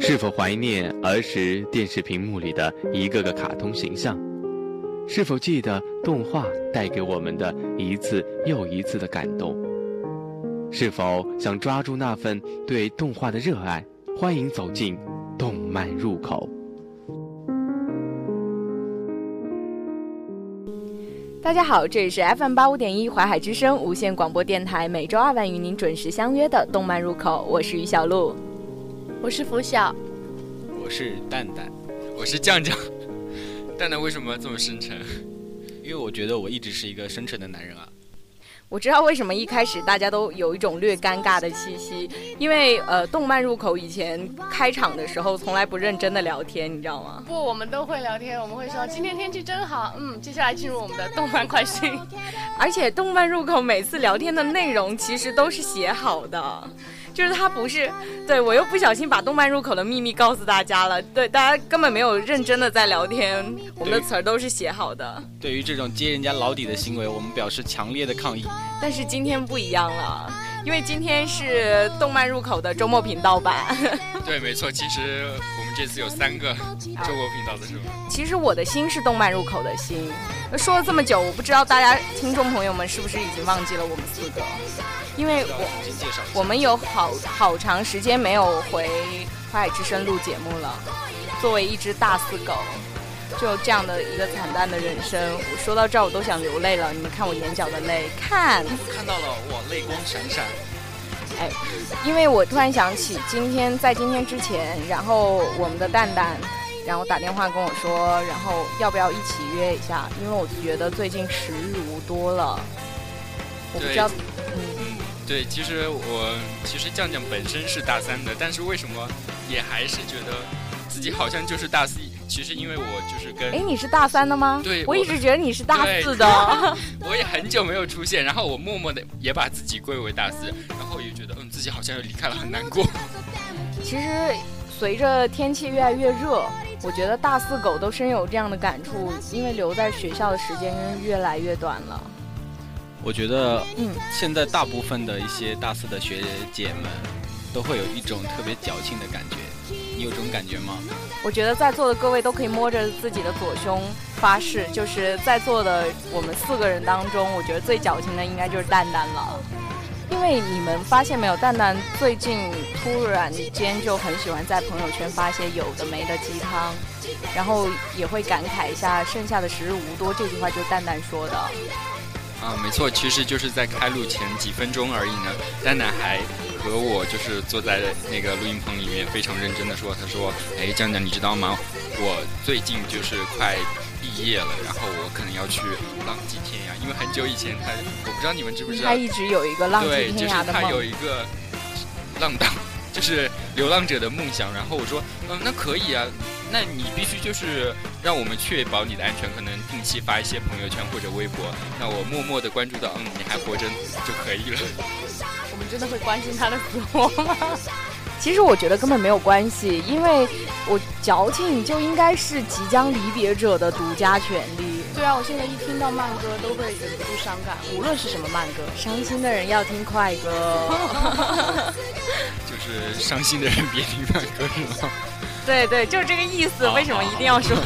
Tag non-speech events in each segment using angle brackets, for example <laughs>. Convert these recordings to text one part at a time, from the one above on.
是否怀念儿时电视屏幕里的一个个卡通形象？是否记得动画带给我们的一次又一次的感动？是否想抓住那份对动画的热爱？欢迎走进动漫入口。大家好，这里是 FM 八五点一淮海之声无线广播电台，每周二晚与您准时相约的动漫入口，我是于小璐。我是拂晓，我是蛋蛋，我是酱酱。<laughs> 蛋蛋为什么这么深沉？因为我觉得我一直是一个深沉的男人啊。我知道为什么一开始大家都有一种略尴尬的气息，因为呃，动漫入口以前开场的时候从来不认真的聊天，你知道吗？不，我们都会聊天，我们会说今天天气真好，嗯，接下来进入我们的动漫快讯。<laughs> 而且动漫入口每次聊天的内容其实都是写好的。就是他不是，对我又不小心把动漫入口的秘密告诉大家了。对，大家根本没有认真的在聊天，我们的词儿都是写好的。对于这种揭人家老底的行为，我们表示强烈的抗议。但是今天不一样了，因为今天是动漫入口的周末频道版。<laughs> 对，没错，其实我们这次有三个周末频道的是吧？其实我的心是动漫入口的心。说了这么久，我不知道大家听众朋友们是不是已经忘记了我们四个。因为我我们有好好长时间没有回淮海之声录节目了。作为一只大四狗，就这样的一个惨淡的人生，我说到这儿我都想流泪了。你们看我眼角的泪，看看到了，我，泪光闪闪。哎，因为我突然想起今天在今天之前，然后我们的蛋蛋，然后打电话跟我说，然后要不要一起约一下？因为我觉得最近时日无多了，我不知道。嗯对，其实我其实酱酱本身是大三的，但是为什么也还是觉得自己好像就是大四？其实因为我就是跟哎，你是大三的吗？对，我一直觉得你是大四的。<laughs> 我也很久没有出现，然后我默默的也把自己归为大四，然后也觉得嗯，自己好像又离开了，很难过。其实随着天气越来越热，我觉得大四狗都深有这样的感触，因为留在学校的时间越来越短了。我觉得，嗯，现在大部分的一些大四的学姐们，都会有一种特别矫情的感觉。你有这种感觉吗？我觉得在座的各位都可以摸着自己的左胸发誓，就是在座的我们四个人当中，我觉得最矫情的应该就是蛋蛋了。因为你们发现没有，蛋蛋最近突然间就很喜欢在朋友圈发些有的没的鸡汤，然后也会感慨一下“剩下的时日无多”这句话就是蛋蛋说的。啊，没错，其实就是在开录前几分钟而已呢。丹丹还和我就是坐在那个录音棚里面，非常认真的说：“他说，哎，江江，你知道吗？我最近就是快毕业了，然后我可能要去浪迹天涯。因为很久以前他，我不知道你们知不知道，他一直有一个浪迹天涯的梦。对，就是他有一个浪荡，<laughs> 就是流浪者的梦想。然后我说，嗯，那可以啊。”那你必须就是让我们确保你的安全，可能定期发一些朋友圈或者微博，让我默默的关注到，嗯，你还活着就可以了。我们真的会关心他的死活吗？<laughs> 其实我觉得根本没有关系，因为我矫情就应该是即将离别者的独家权利。对啊，我现在一听到慢歌都会忍不住伤感，无论是什么慢歌。伤心的人要听快歌。<laughs> 就是伤心的人别听慢歌，是吗？对对，就是这个意思。为什么一定要说？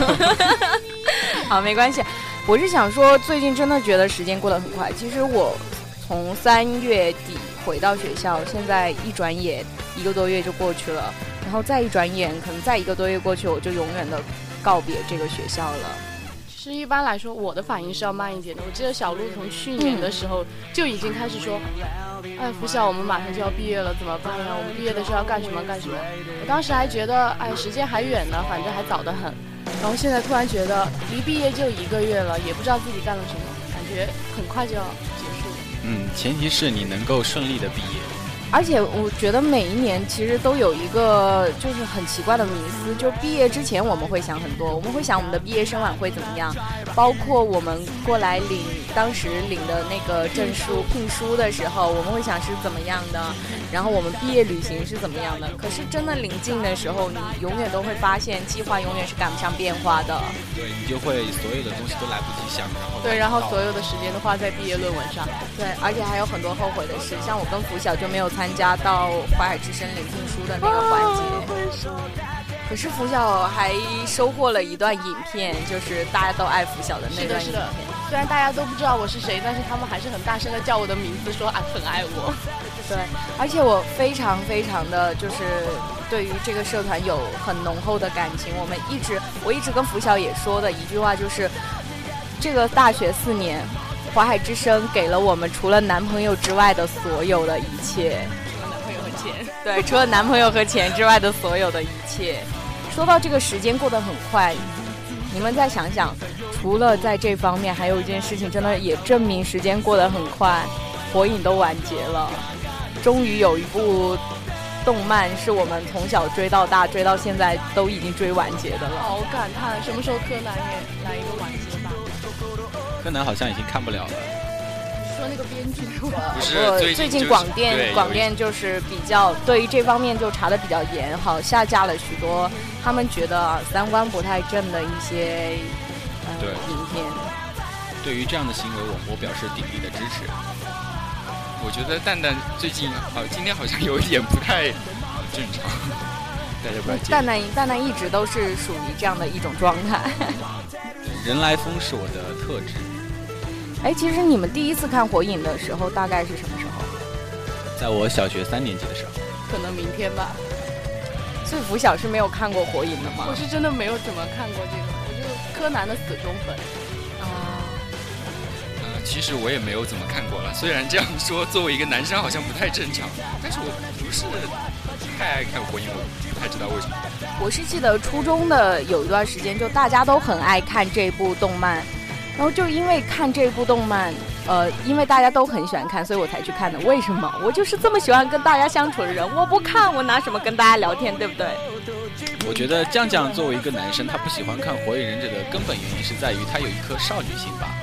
<laughs> 好，没关系。我是想说，最近真的觉得时间过得很快。其实我从三月底回到学校，现在一转眼一个多月就过去了，然后再一转眼，可能再一个多月过去，我就永远的告别这个学校了。其实一般来说，我的反应是要慢一点的。我记得小鹿从去年的时候就已经开始说：“哎，拂晓，我们马上就要毕业了，怎么办呀？我们毕业的时候要干什么干什么？”我当时还觉得，哎，时间还远呢，反正还早得很。然后现在突然觉得，离毕业就一个月了，也不知道自己干了什么，感觉很快就要结束了。嗯，前提是你能够顺利的毕业。而且我觉得每一年其实都有一个就是很奇怪的迷思，就毕业之前我们会想很多，我们会想我们的毕业生晚会怎么样，包括我们过来领当时领的那个证书聘书的时候，我们会想是怎么样的，然后我们毕业旅行是怎么样的。可是真的临近的时候，你永远都会发现计划永远是赶不上变化的。对你就会所有的东西都来不及想，然后对，然后所有的时间都花在毕业论文上。对，而且还有很多后悔的事，像我跟拂晓就没有参加到淮海之声领聘书的那个环节。可是拂晓还收获了一段影片，就是大家都爱拂晓的那段影片。虽然大家都不知道我是谁，但是他们还是很大声的叫我的名字，说啊很爱我。对，而且我非常非常的就是对于这个社团有很浓厚的感情。我们一直，我一直跟拂晓也说的一句话就是，这个大学四年，华海之声给了我们除了男朋友之外的所有的一切。除了男朋友和钱。对，除了男朋友和钱之外的所有的一切。说到这个时间过得很快，你们再想想，除了在这方面，还有一件事情真的也证明时间过得很快，火影都完结了，终于有一部动漫是我们从小追到大，追到现在都已经追完结的了。好感叹，什么时候柯南也来一个完结吧？柯南好像已经看不了了。说那个编剧，不是最近广电广电就是比较对于这方面就查的比较严，好下架了许多他们觉得三观不太正的一些呃影片。对于这样的行为，我我表示鼎力的支持。我觉得蛋蛋最近好，今天好像有一点不太正常，<laughs> 大家不要介意。蛋蛋蛋蛋一直都是属于这样的一种状态。人来疯是我的特质。<laughs> 哎，其实你们第一次看《火影》的时候，大概是什么时候？在我小学三年级的时候。可能明天吧。最福小是没有看过《火影》的吗？我是真的没有怎么看过这个，我就柯南的死忠粉。其实我也没有怎么看过了。虽然这样说，作为一个男生好像不太正常，但是我不是太爱看《火影》，我不太知道为什么。我是记得初中的有一段时间，就大家都很爱看这部动漫。然后就因为看这部动漫，呃，因为大家都很喜欢看，所以我才去看的。为什么？我就是这么喜欢跟大家相处的人，我不看，我拿什么跟大家聊天，对不对？我觉得酱酱作为一个男生，他不喜欢看《火影忍者》的根本原因是在于他有一颗少女心吧。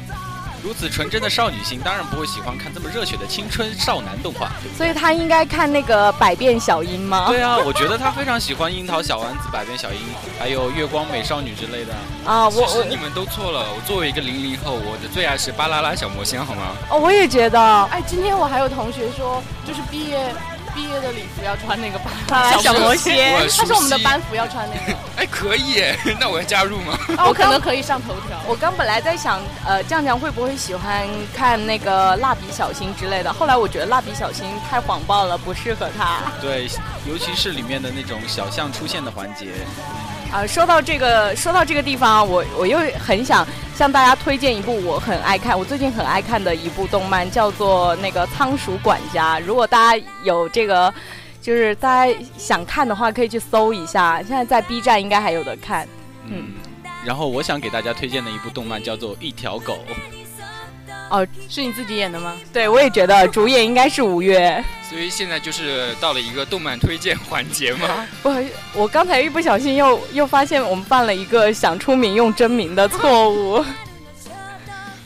如此纯真的少女心，当然不会喜欢看这么热血的青春少男动画。所以他应该看那个百变小樱吗？对啊，我觉得他非常喜欢樱桃小丸子、百变小樱，还有月光美少女之类的。啊，我我你们都错了。我作为一个零零后，我的最爱是巴啦啦小魔仙，好吗？哦，我也觉得。哎，今天我还有同学说，就是毕业。毕业的礼服要穿那个吧，小魔仙，他说我们的班服要穿那个。<laughs> 哎，可以，<laughs> 那我要加入吗？我可能可以上头条。我刚本来在想，呃，酱酱会不会喜欢看那个蜡笔小新之类的？后来我觉得蜡笔小新太谎报了，不适合他。对，尤其是里面的那种小象出现的环节。啊，说到这个，说到这个地方，我我又很想向大家推荐一部我很爱看，我最近很爱看的一部动漫，叫做那个《仓鼠管家》。如果大家有这个，就是大家想看的话，可以去搜一下，现在在 B 站应该还有的看。嗯。然后我想给大家推荐的一部动漫叫做《一条狗》。哦，是你自己演的吗？对，我也觉得主演应该是吴越。<laughs> 所以现在就是到了一个动漫推荐环节吗？<laughs> 不，我刚才一不小心又又发现我们犯了一个想出名用真名的错误。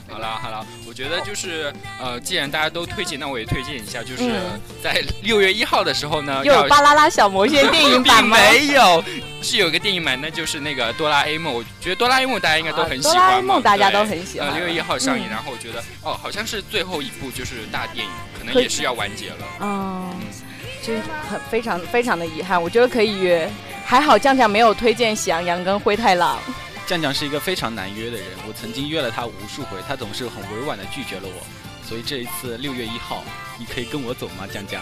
好 <laughs> 了好了。觉得就是呃，既然大家都推荐，那我也推荐一下。就是在六月一号的时候呢，有《巴啦啦小魔仙》电影版吗？没有，是有个电影版，那就是那个《哆啦 A 梦》。我觉得《哆啦 A 梦》大家应该都很喜欢。哆啦 A 梦大家都很喜欢。呃，六月一号上映，然后我觉得哦，好像是最后一部就是大电影，可能也是要完结了。嗯，就很非常非常的遗憾。我觉得可以约，还好酱酱没有推荐《喜羊羊》跟《灰太狼》。酱酱是一个非常难约的人，我曾经约了他无数回，他总是很委婉的拒绝了我。所以这一次六月一号，你可以跟我走吗，酱酱？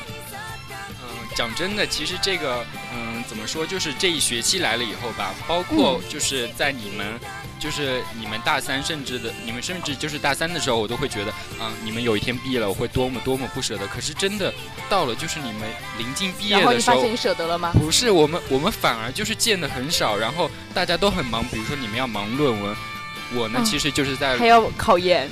嗯，讲真的，其实这个，嗯，怎么说，就是这一学期来了以后吧，包括就是在你们。就是你们大三，甚至的你们甚至就是大三的时候，我都会觉得，啊，你们有一天毕业了，我会多么多么不舍得。可是真的到了，就是你们临近毕业的时候，然后你发现你舍得了吗？不是，我们我们反而就是见的很少，然后大家都很忙。比如说你们要忙论文，我呢其实就是在还要考研，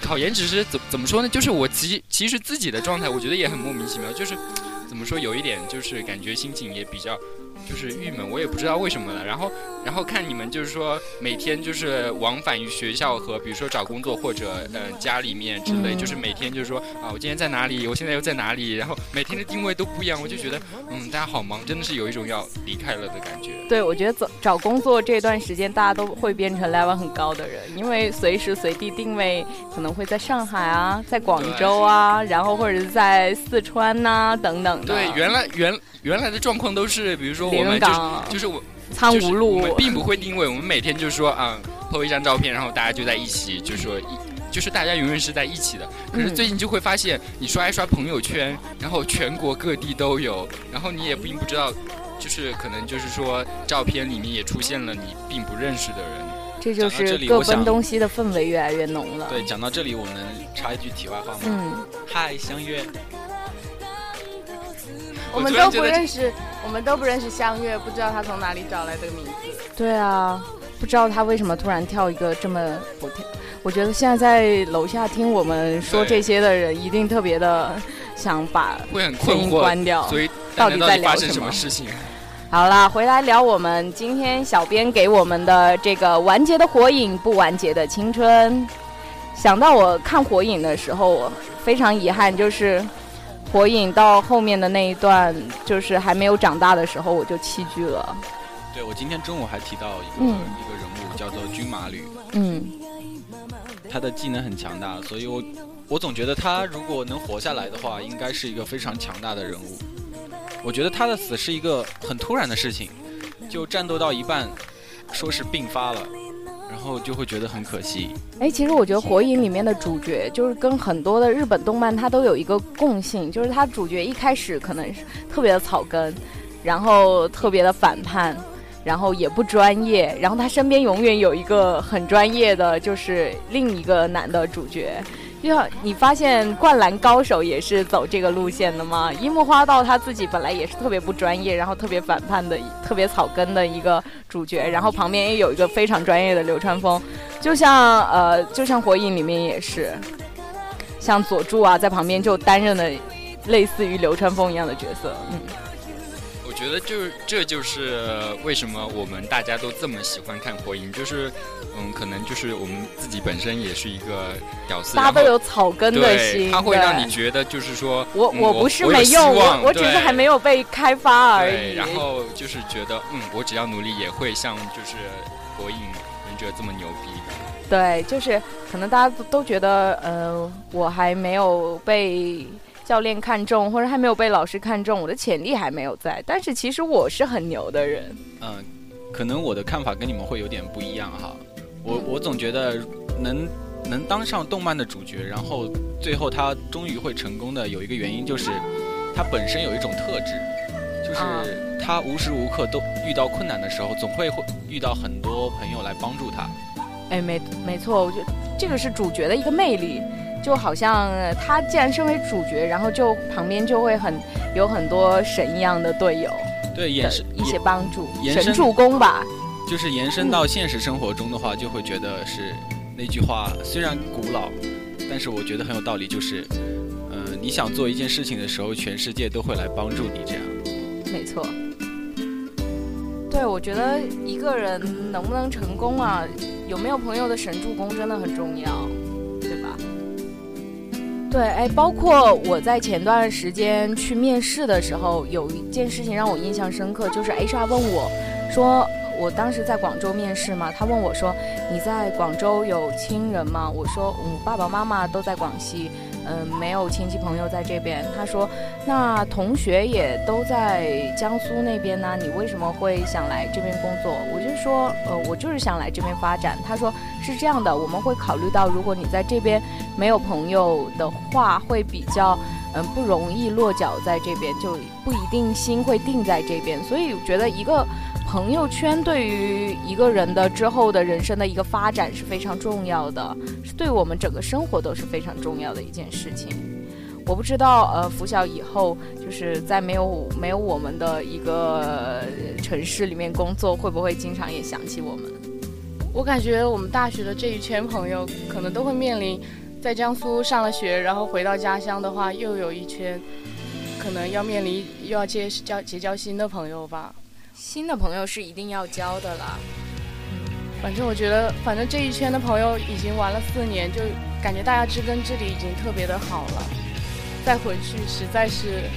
考研只是怎怎么说呢？就是我其其实自己的状态，我觉得也很莫名其妙，就是怎么说，有一点就是感觉心情也比较。就是郁闷，我也不知道为什么了。然后，然后看你们就是说每天就是往返于学校和比如说找工作或者呃家里面之类，就是每天就是说啊，我今天在哪里，我现在又在哪里，然后每天的定位都不一样，我就觉得嗯，大家好忙，真的是有一种要离开了的感觉。对，我觉得找找工作这段时间，大家都会变成 level 很高的人，因为随时随地定位可能会在上海啊，在广州啊，然后或者是在四川呐等等的。对，原来原。原来的状况都是，比如说我们就是就是我苍梧路，我们并不会定位，我们每天就是说啊，po 一张照片，然后大家就在一起，就是说一就是大家永远是在一起的。可是最近就会发现，你刷一刷朋友圈，然后全国各地都有，然后你也并不知道，就是可能就是说照片里面也出现了你并不认识的人。这就是各奔东西的氛围越来越浓了。对，讲到这里，我们插一句题外话吗？嗯。嗨，相约。我们都不认识，我们都不认识相月，不知道他从哪里找来这个名字。对啊，不知道他为什么突然跳一个这么不跳。我觉得现在在楼下听我们说这些的人，一定特别的想把声音关掉。所以到底在聊什么事情？好啦，回来聊我们今天小编给我们的这个完结的火影，不完结的青春。想到我看火影的时候，我非常遗憾，就是。火影到后面的那一段，就是还没有长大的时候，我就弃剧了。对，我今天中午还提到一个一个人物，叫做军马吕。嗯。他的技能很强大，所以我我总觉得他如果能活下来的话，应该是一个非常强大的人物。我觉得他的死是一个很突然的事情，就战斗到一半，说是病发了。然后就会觉得很可惜。哎，其实我觉得《火影》里面的主角就是跟很多的日本动漫它都有一个共性，就是它主角一开始可能是特别的草根，然后特别的反叛，然后也不专业，然后他身边永远有一个很专业的，就是另一个男的主角。就像你发现《灌篮高手》也是走这个路线的吗？樱木花道他自己本来也是特别不专业，然后特别反叛的、特别草根的一个主角，然后旁边也有一个非常专业的流川枫，就像呃，就像《火影》里面也是，像佐助啊，在旁边就担任了类似于流川枫一样的角色，嗯。我觉得就是这就是为什么我们大家都这么喜欢看火影，就是嗯，可能就是我们自己本身也是一个屌丝，大家都有草根的心，他会让你觉得就是说，我我不是没用，我我只是还没有被开发而已。然后就是觉得嗯，我只要努力也会像就是火影忍者这么牛逼。对，就是可能大家都都觉得呃，我还没有被。教练看中，或者还没有被老师看中，我的潜力还没有在。但是其实我是很牛的人。嗯，可能我的看法跟你们会有点不一样哈。我我总觉得能能当上动漫的主角，然后最后他终于会成功的有一个原因就是他本身有一种特质，就是他无时无刻都遇到困难的时候，总会会遇到很多朋友来帮助他。哎，没没错，我觉得这个是主角的一个魅力。就好像他既然身为主角，然后就旁边就会很有很多神一样的队友，对，也是一些帮助，神助攻吧。就是延伸到现实生活中的话，就会觉得是那句话虽然古老，但是我觉得很有道理。就是，呃，你想做一件事情的时候，全世界都会来帮助你。这样，没错。对，我觉得一个人能不能成功啊，有没有朋友的神助攻真的很重要。对，哎，包括我在前段时间去面试的时候，有一件事情让我印象深刻，就是 HR 问我，说我当时在广州面试嘛，他问我说，你在广州有亲人吗？我说，我爸爸妈妈都在广西。嗯，没有亲戚朋友在这边。他说，那同学也都在江苏那边呢，你为什么会想来这边工作？我就说，呃，我就是想来这边发展。他说是这样的，我们会考虑到，如果你在这边没有朋友的话，会比较嗯不容易落脚在这边，就不一定心会定在这边。所以我觉得一个。朋友圈对于一个人的之后的人生的一个发展是非常重要的，是对我们整个生活都是非常重要的一件事情。我不知道，呃，拂晓以后就是在没有没有我们的一个城市里面工作，会不会经常也想起我们？我感觉我们大学的这一圈朋友，可能都会面临在江苏上了学，然后回到家乡的话，又有一圈可能要面临又要结交结交新的朋友吧。新的朋友是一定要交的啦。反正我觉得，反正这一圈的朋友已经玩了四年，就感觉大家知根知底已经特别的好了。再回去实在是，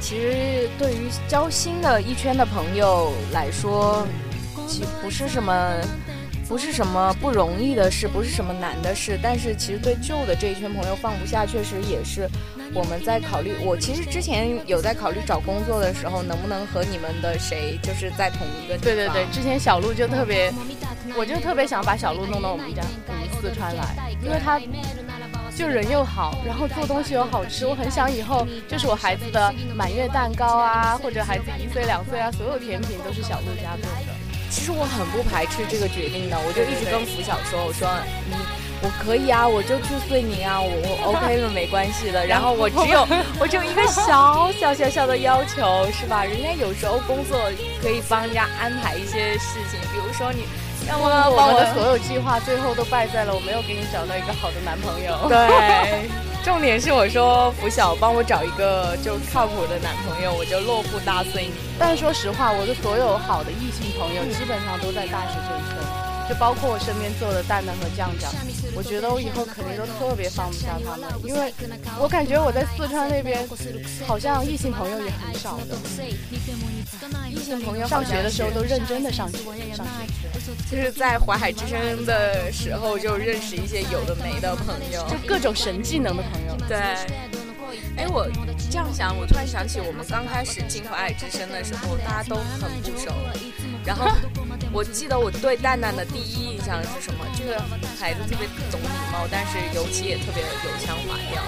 其实对于交新的一圈的朋友来说，其实不是什么，不是什么不容易的事，不是什么难的事。但是其实对旧的这一圈朋友放不下，确实也是。我们在考虑，我其实之前有在考虑找工作的时候，能不能和你们的谁就是在同一个地方。对对对，之前小鹿就特别，我就特别想把小鹿弄到我们家，我们四川来，因为他就人又好，然后做东西又好吃。我很想以后就是我孩子的满月蛋糕啊，或者孩子一岁两岁啊，所有甜品都是小鹿家做的。其实我很不排斥这个决定的，我就一直跟福晓说，我说你。我可以啊，我就去遂宁啊，我我 <laughs> OK 了，没关系的。<laughs> 然后我只有 <laughs> 我只有一个小小小小的要求，是吧？人家有时候工作可以帮人家安排一些事情，比如说你让我我的所有计划最后都败在了我没有给你找到一个好的男朋友。对，重点是我说拂晓帮我找一个就靠谱的男朋友，我就落户大森林。但说实话，我的所有好的异性朋友基本上都在大学这一圈。就包括我身边坐的蛋蛋和酱酱，我觉得我以后肯定都特别放不下他们，因为我感觉我在四川那边好像异性朋友也很少的。异性朋友上学的时候都认真的上学，上学就是在淮海之声的时候就认识一些有的没的朋友，就各种神技能的朋友。对。哎，我这样想，我突然想起我们刚开始进淮海之声的时候，大家都很不熟，然后。我记得我对蛋蛋的第一印象是什么？这个孩子特别懂礼貌，但是尤其也特别有腔滑调。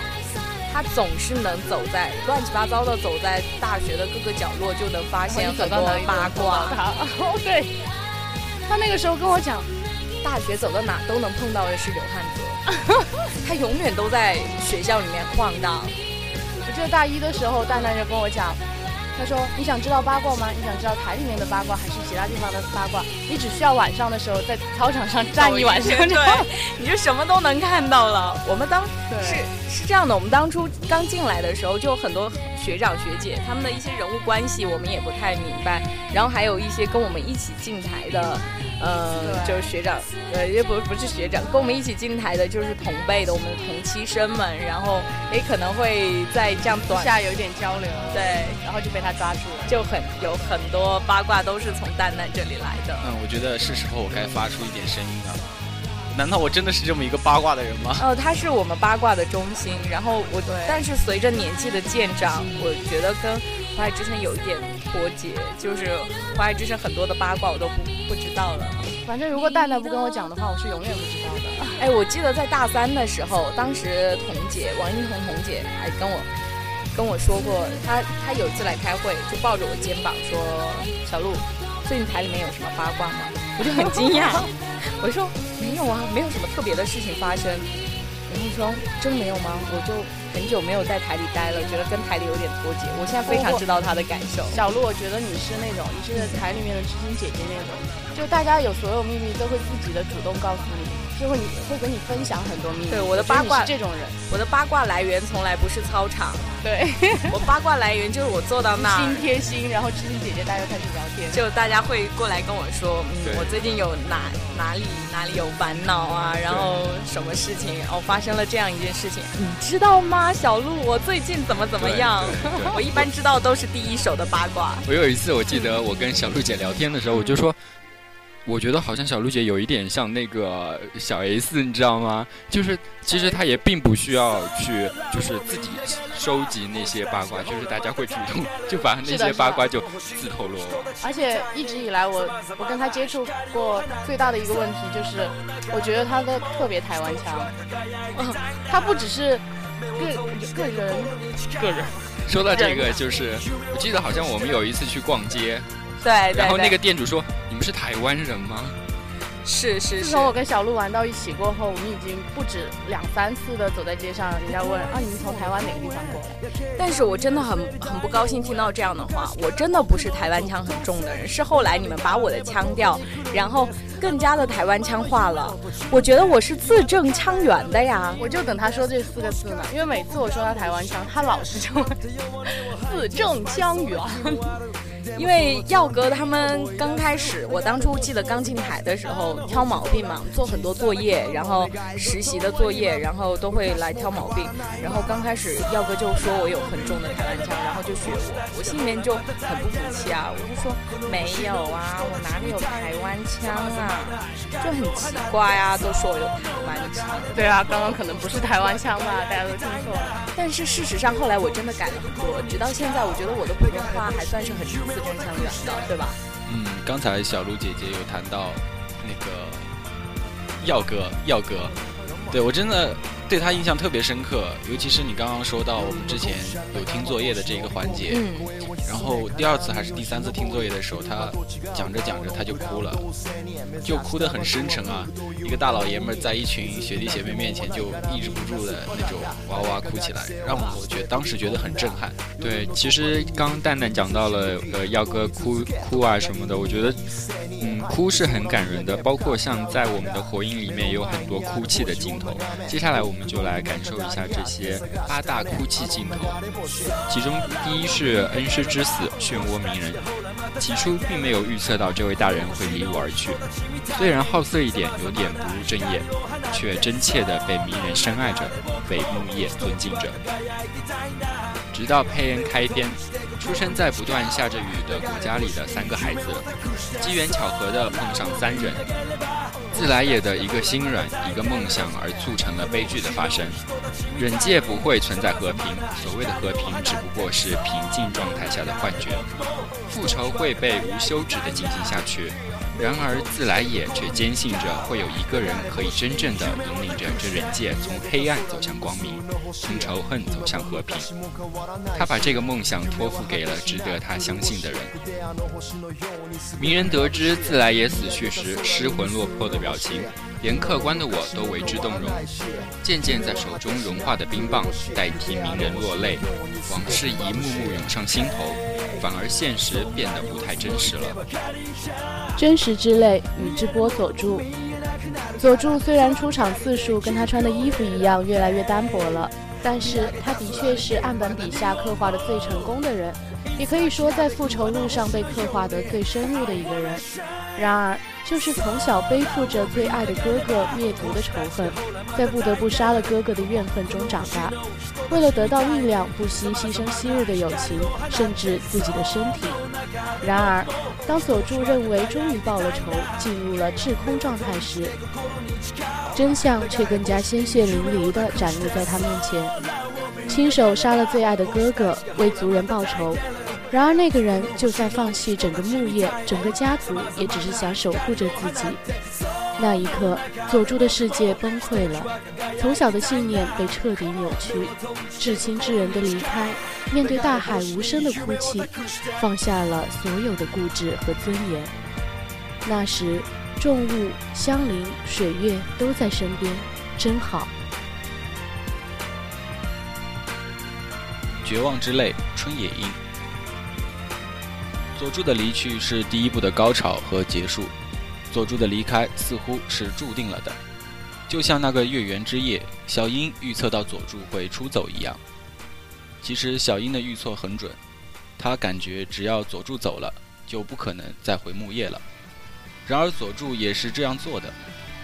他总是能走在乱七八糟的走在大学的各个角落，就能发现很多八卦。哦，对。他那个时候跟我讲，大学走到哪都能碰到的是刘汉泽，<laughs> 他永远都在学校里面晃荡。我记得大一的时候，蛋蛋就跟我讲。他说：“你想知道八卦吗？你想知道台里面的八卦还是其他地方的八卦？你只需要晚上的时候在操场上站一晚上，对，<laughs> 你就什么都能看到了。我们当是是这样的，我们当初刚进来的时候，就有很多学长学姐，他们的一些人物关系我们也不太明白，然后还有一些跟我们一起进台的。”呃，就是学长，呃，也不不是学长，跟我们一起进台的，就是同辈的，我们的同期生们，然后也可能会在这样短下有一点交流，对，然后就被他抓住了，就很有很多八卦都是从蛋蛋这里来的。嗯，我觉得是时候我该发出一点声音了。难道我真的是这么一个八卦的人吗？呃，他是我们八卦的中心，然后我，但是随着年纪的渐长，我觉得跟。我还之前有一点脱节，就是华语之声很多的八卦我都不不知道了。反正如果蛋蛋不跟我讲的话，我是永远不知道的。<laughs> 哎，我记得在大三的时候，当时彤姐王一彤彤姐还跟我跟我说过，她她有一次来开会，就抱着我肩膀说：“小鹿，最近台里面有什么八卦吗？” <laughs> 我就很惊讶，<laughs> 我说：“没有啊，没有什么特别的事情发生。”然后说：“真没有吗？”我就。很久没有在台里待了，觉得跟台里有点脱节。我现在非常知道他的感受。小鹿，我觉得你是那种，你是台里面的知心姐姐那种，就大家有所有秘密都会自己的主动告诉你。就会你会跟你分享很多秘密。对我的八卦这种人，我的八卦来源从来不是操场。对 <laughs> 我八卦来源就是我坐到那心贴心，然后知心姐姐大家开始聊天，就大家会过来跟我说，嗯，我最近有哪哪里哪里有烦恼啊，然后什么事情哦发生了这样一件事情，你知道吗，小鹿，我最近怎么怎么样？我一般知道都是第一手的八卦。我有一次我记得我跟小鹿姐聊天的时候，我就说。我觉得好像小鹿姐有一点像那个小 S，你知道吗？就是其实她也并不需要去，就是自己收集那些八卦，就是大家会主动就把那些八卦就自投罗网。而且一直以来，我我跟她接触过最大的一个问题就是，我觉得她的特别台湾腔。<laughs> 她不只是个个人个人。说到这个，就是我记得好像我们有一次去逛街。对，然后那个店主说：“你们是台湾人吗？”是是。自从我跟小鹿玩到一起过后，我们已经不止两三次的走在街上，人家问：“啊，你们从台湾哪个地方过来？”但是我真的很很不高兴听到这样的话。我真的不是台湾腔很重的人，是后来你们把我的腔调，然后更加的台湾腔化了。我觉得我是字正腔圆的呀。我就等他说这四个字呢，因为每次我说他台湾腔，他老是就 <laughs> 字正腔圆。因为耀哥他们刚开始，我当初记得刚进台的时候挑毛病嘛，做很多作业，然后实习的作业，然后都会来挑毛病。然后刚开始耀哥就说我有很重的台湾腔，然后就学我，我心里面就很不服气啊，我就说没有啊，我哪里有台湾腔啊，就很奇怪啊，都说我有台湾腔。对啊，刚刚可能不是台湾腔吧，大家都听错了。但是事实上后来我真的改了很多，直到现在我觉得我的普通话还算是很字正腔圆的，对吧？嗯，刚才小鹿姐姐有谈到那个耀哥，耀哥，对我真的。对他印象特别深刻，尤其是你刚刚说到我们之前有听作业的这个环节，然后第二次还是第三次听作业的时候，他讲着讲着他就哭了，就哭得很深沉啊，一个大老爷们在一群学弟学妹面前就抑制不住的那种哇哇哭起来，让我觉当时觉得很震撼。对，其实刚蛋蛋讲到了呃耀哥哭哭啊什么的，我觉得嗯哭是很感人的，包括像在我们的火影里面有很多哭泣的镜头。接下来我。我我们就来感受一下这些八大哭泣镜头。其中第一是恩师之死，漩涡鸣人。起初并没有预测到这位大人会离我而去，虽然好色一点，有点不务正业，却真切地被鸣人深爱着，被木叶尊敬着。直到佩恩开篇，出生在不断下着雨的国家里的三个孩子，机缘巧合地碰上三人。自来也的一个心软，一个梦想，而促成了悲剧的发生。忍界不会存在和平，所谓的和平只不过是平静状态下的幻觉。复仇会被无休止地进行下去。然而，自来也却坚信着会有一个人可以真正的引领着这人界从黑暗走向光明，从仇恨走向和平。他把这个梦想托付给了值得他相信的人。鸣人得知自来也死去时失魂落魄的表表情，连客观的我都为之动容。渐渐在手中融化的冰棒代替鸣人落泪，往事一幕幕涌上心头，反而现实变得不太真实了。真实之泪，宇智波佐助。佐助虽然出场次数跟他穿的衣服一样越来越单薄了，但是他的确是岸本笔下刻画的最成功的人，也可以说在复仇路上被刻画得最深入的一个人。然而，就是从小背负着最爱的哥哥灭族的仇恨，在不得不杀了哥哥的怨恨中长大，为了得到力量，不惜牺牲昔日的友情，甚至自己的身体。然而，当佐助认为终于报了仇，进入了滞空状态时，真相却更加鲜血淋漓地展露在他面前：亲手杀了最爱的哥哥，为族人报仇。然而，那个人就算放弃整个木叶、整个家族，也只是想守护着自己。那一刻，佐助的世界崩溃了，从小的信念被彻底扭曲，至亲之人的离开，面对大海无声的哭泣，放下了所有的固执和尊严。那时，重物、香菱、水月都在身边，真好。绝望之泪，春野樱。佐助的离去是第一部的高潮和结束，佐助的离开似乎是注定了的，就像那个月圆之夜，小樱预测到佐助会出走一样。其实小樱的预测很准，她感觉只要佐助走了，就不可能再回木叶了。然而佐助也是这样做的，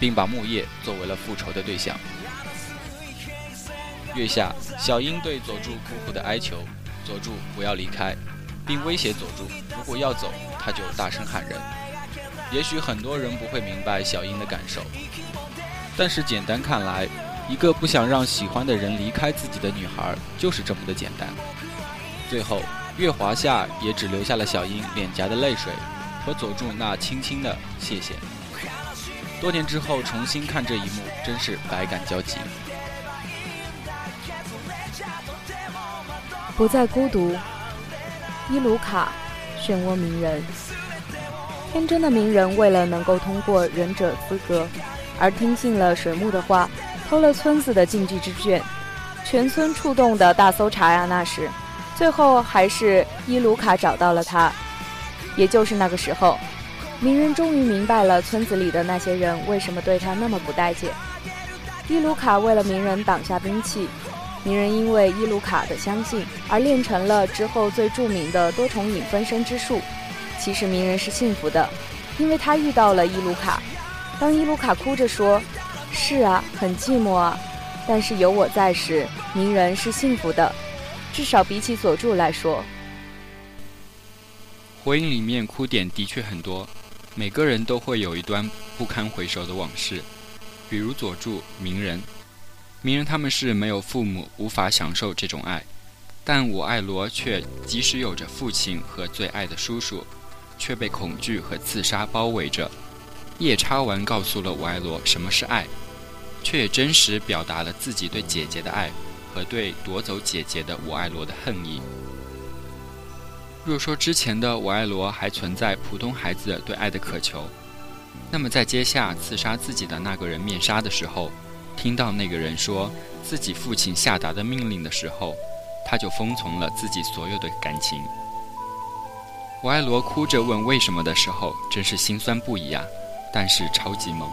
并把木叶作为了复仇的对象。月下，小樱对佐助苦苦的哀求，佐助不要离开。并威胁佐助，如果要走，他就大声喊人。也许很多人不会明白小樱的感受，但是简单看来，一个不想让喜欢的人离开自己的女孩，就是这么的简单。最后，月华夏也只留下了小樱脸颊的泪水和佐助那轻轻的谢谢。多年之后重新看这一幕，真是百感交集。不再孤独。伊鲁卡，漩涡鸣人。天真的鸣人为了能够通过忍者资格，而听信了水木的话，偷了村子的禁忌之卷。全村触动的大搜查呀，那时，最后还是伊鲁卡找到了他。也就是那个时候，鸣人终于明白了村子里的那些人为什么对他那么不待见。伊鲁卡为了鸣人挡下兵器。鸣人因为伊鲁卡的相信而练成了之后最著名的多重影分身之术，其实鸣人是幸福的，因为他遇到了伊鲁卡。当伊鲁卡哭着说：“是啊，很寂寞啊，但是有我在时，鸣人是幸福的，至少比起佐助来说。”火影里面哭点的确很多，每个人都会有一段不堪回首的往事，比如佐助、鸣人。鸣人他们是没有父母，无法享受这种爱，但我爱罗却即使有着父亲和最爱的叔叔，却被恐惧和自杀包围着。夜叉丸告诉了我爱罗什么是爱，却也真实表达了自己对姐姐的爱和对夺走姐姐的我爱罗的恨意。若说之前的我爱罗还存在普通孩子对爱的渴求，那么在接下刺杀自己的那个人面纱的时候。听到那个人说自己父亲下达的命令的时候，他就封存了自己所有的感情。我爱罗哭着问为什么的时候，真是心酸不已啊！但是超级萌。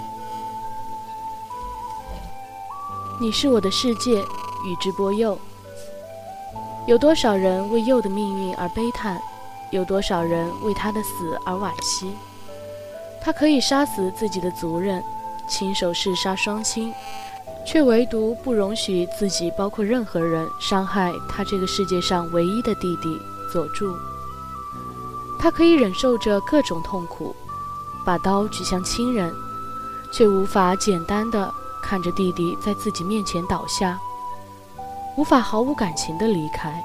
你是我的世界，宇智波鼬。有多少人为鼬的命运而悲叹？有多少人为他的死而惋惜？他可以杀死自己的族人，亲手弑杀双亲。却唯独不容许自己，包括任何人伤害他这个世界上唯一的弟弟佐助。他可以忍受着各种痛苦，把刀举向亲人，却无法简单的看着弟弟在自己面前倒下，无法毫无感情的离开。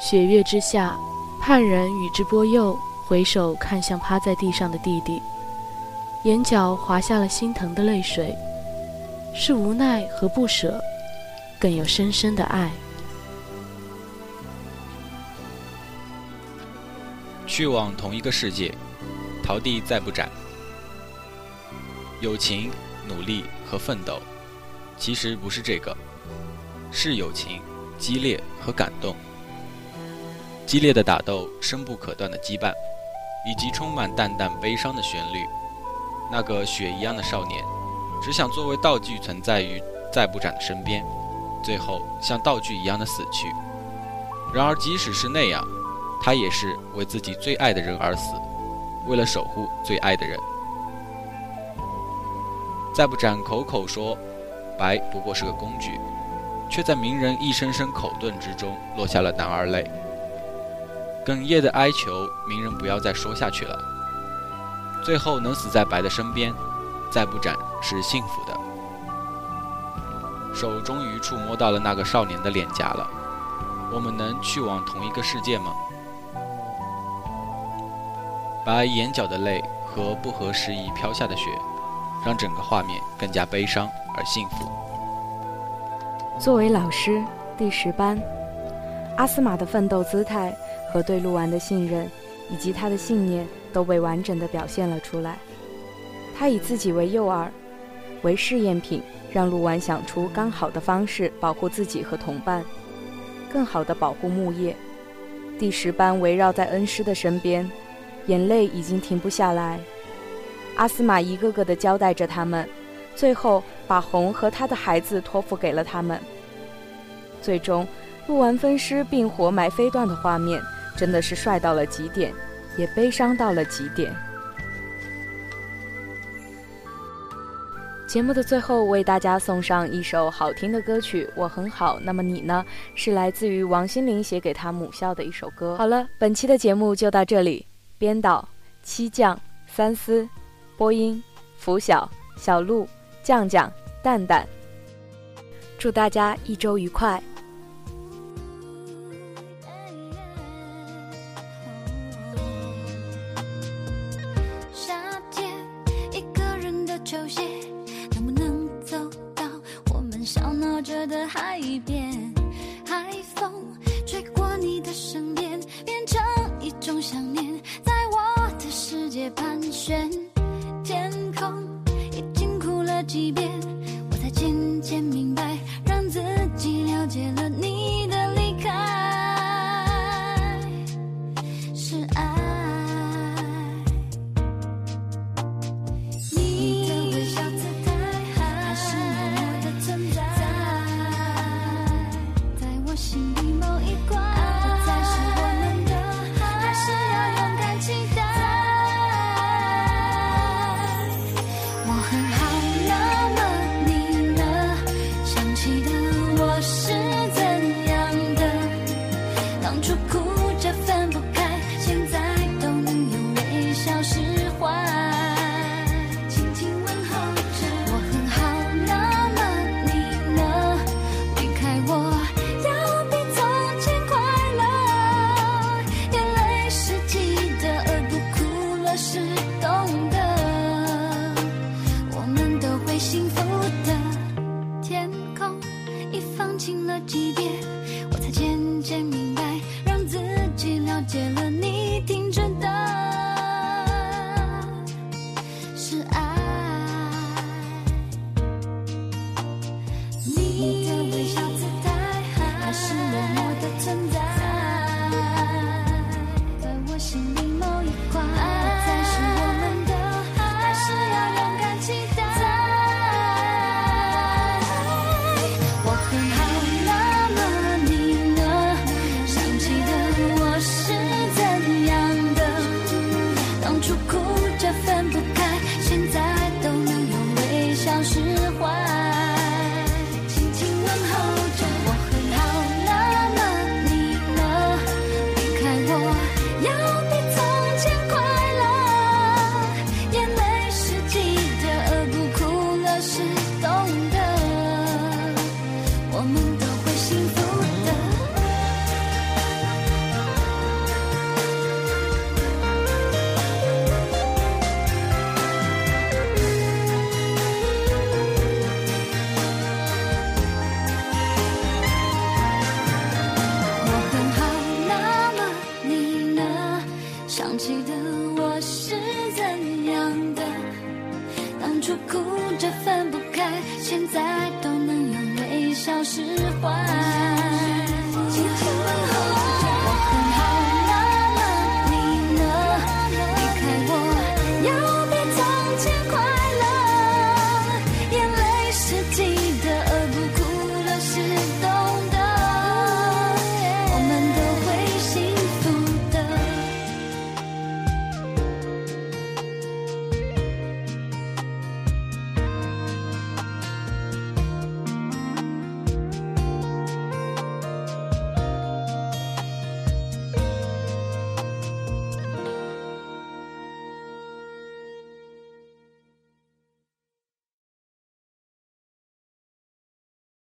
雪月之下，叛人宇智波鼬回首看向趴在地上的弟弟，眼角滑下了心疼的泪水。是无奈和不舍，更有深深的爱。去往同一个世界，桃地再不斩。友情、努力和奋斗，其实不是这个，是友情、激烈和感动。激烈的打斗，深不可断的羁绊，以及充满淡淡悲伤的旋律。那个雪一样的少年。只想作为道具存在于再不斩的身边，最后像道具一样的死去。然而，即使是那样，他也是为自己最爱的人而死，为了守护最爱的人。再不斩口口说白不过是个工具，却在鸣人一声声口遁之中落下了男儿泪，哽咽的哀求鸣人不要再说下去了。最后能死在白的身边。再不斩是幸福的，手终于触摸到了那个少年的脸颊了。我们能去往同一个世界吗？白眼角的泪和不合时宜飘下的雪，让整个画面更加悲伤而幸福。作为老师，第十班，阿斯玛的奋斗姿态和对鹿丸的信任，以及他的信念，都被完整的表现了出来。他以自己为诱饵，为试验品，让鹿丸想出刚好的方式保护自己和同伴，更好的保护木叶。第十班围绕在恩师的身边，眼泪已经停不下来。阿斯玛一个个的交代着他们，最后把红和他的孩子托付给了他们。最终，鹿丸分尸并活埋飞段的画面，真的是帅到了极点，也悲伤到了极点。节目的最后，为大家送上一首好听的歌曲《我很好》。那么你呢？是来自于王心凌写给她母校的一首歌。好了，本期的节目就到这里。编导：七酱、三思；播音：拂晓、小鹿、酱酱、蛋蛋。祝大家一周愉快。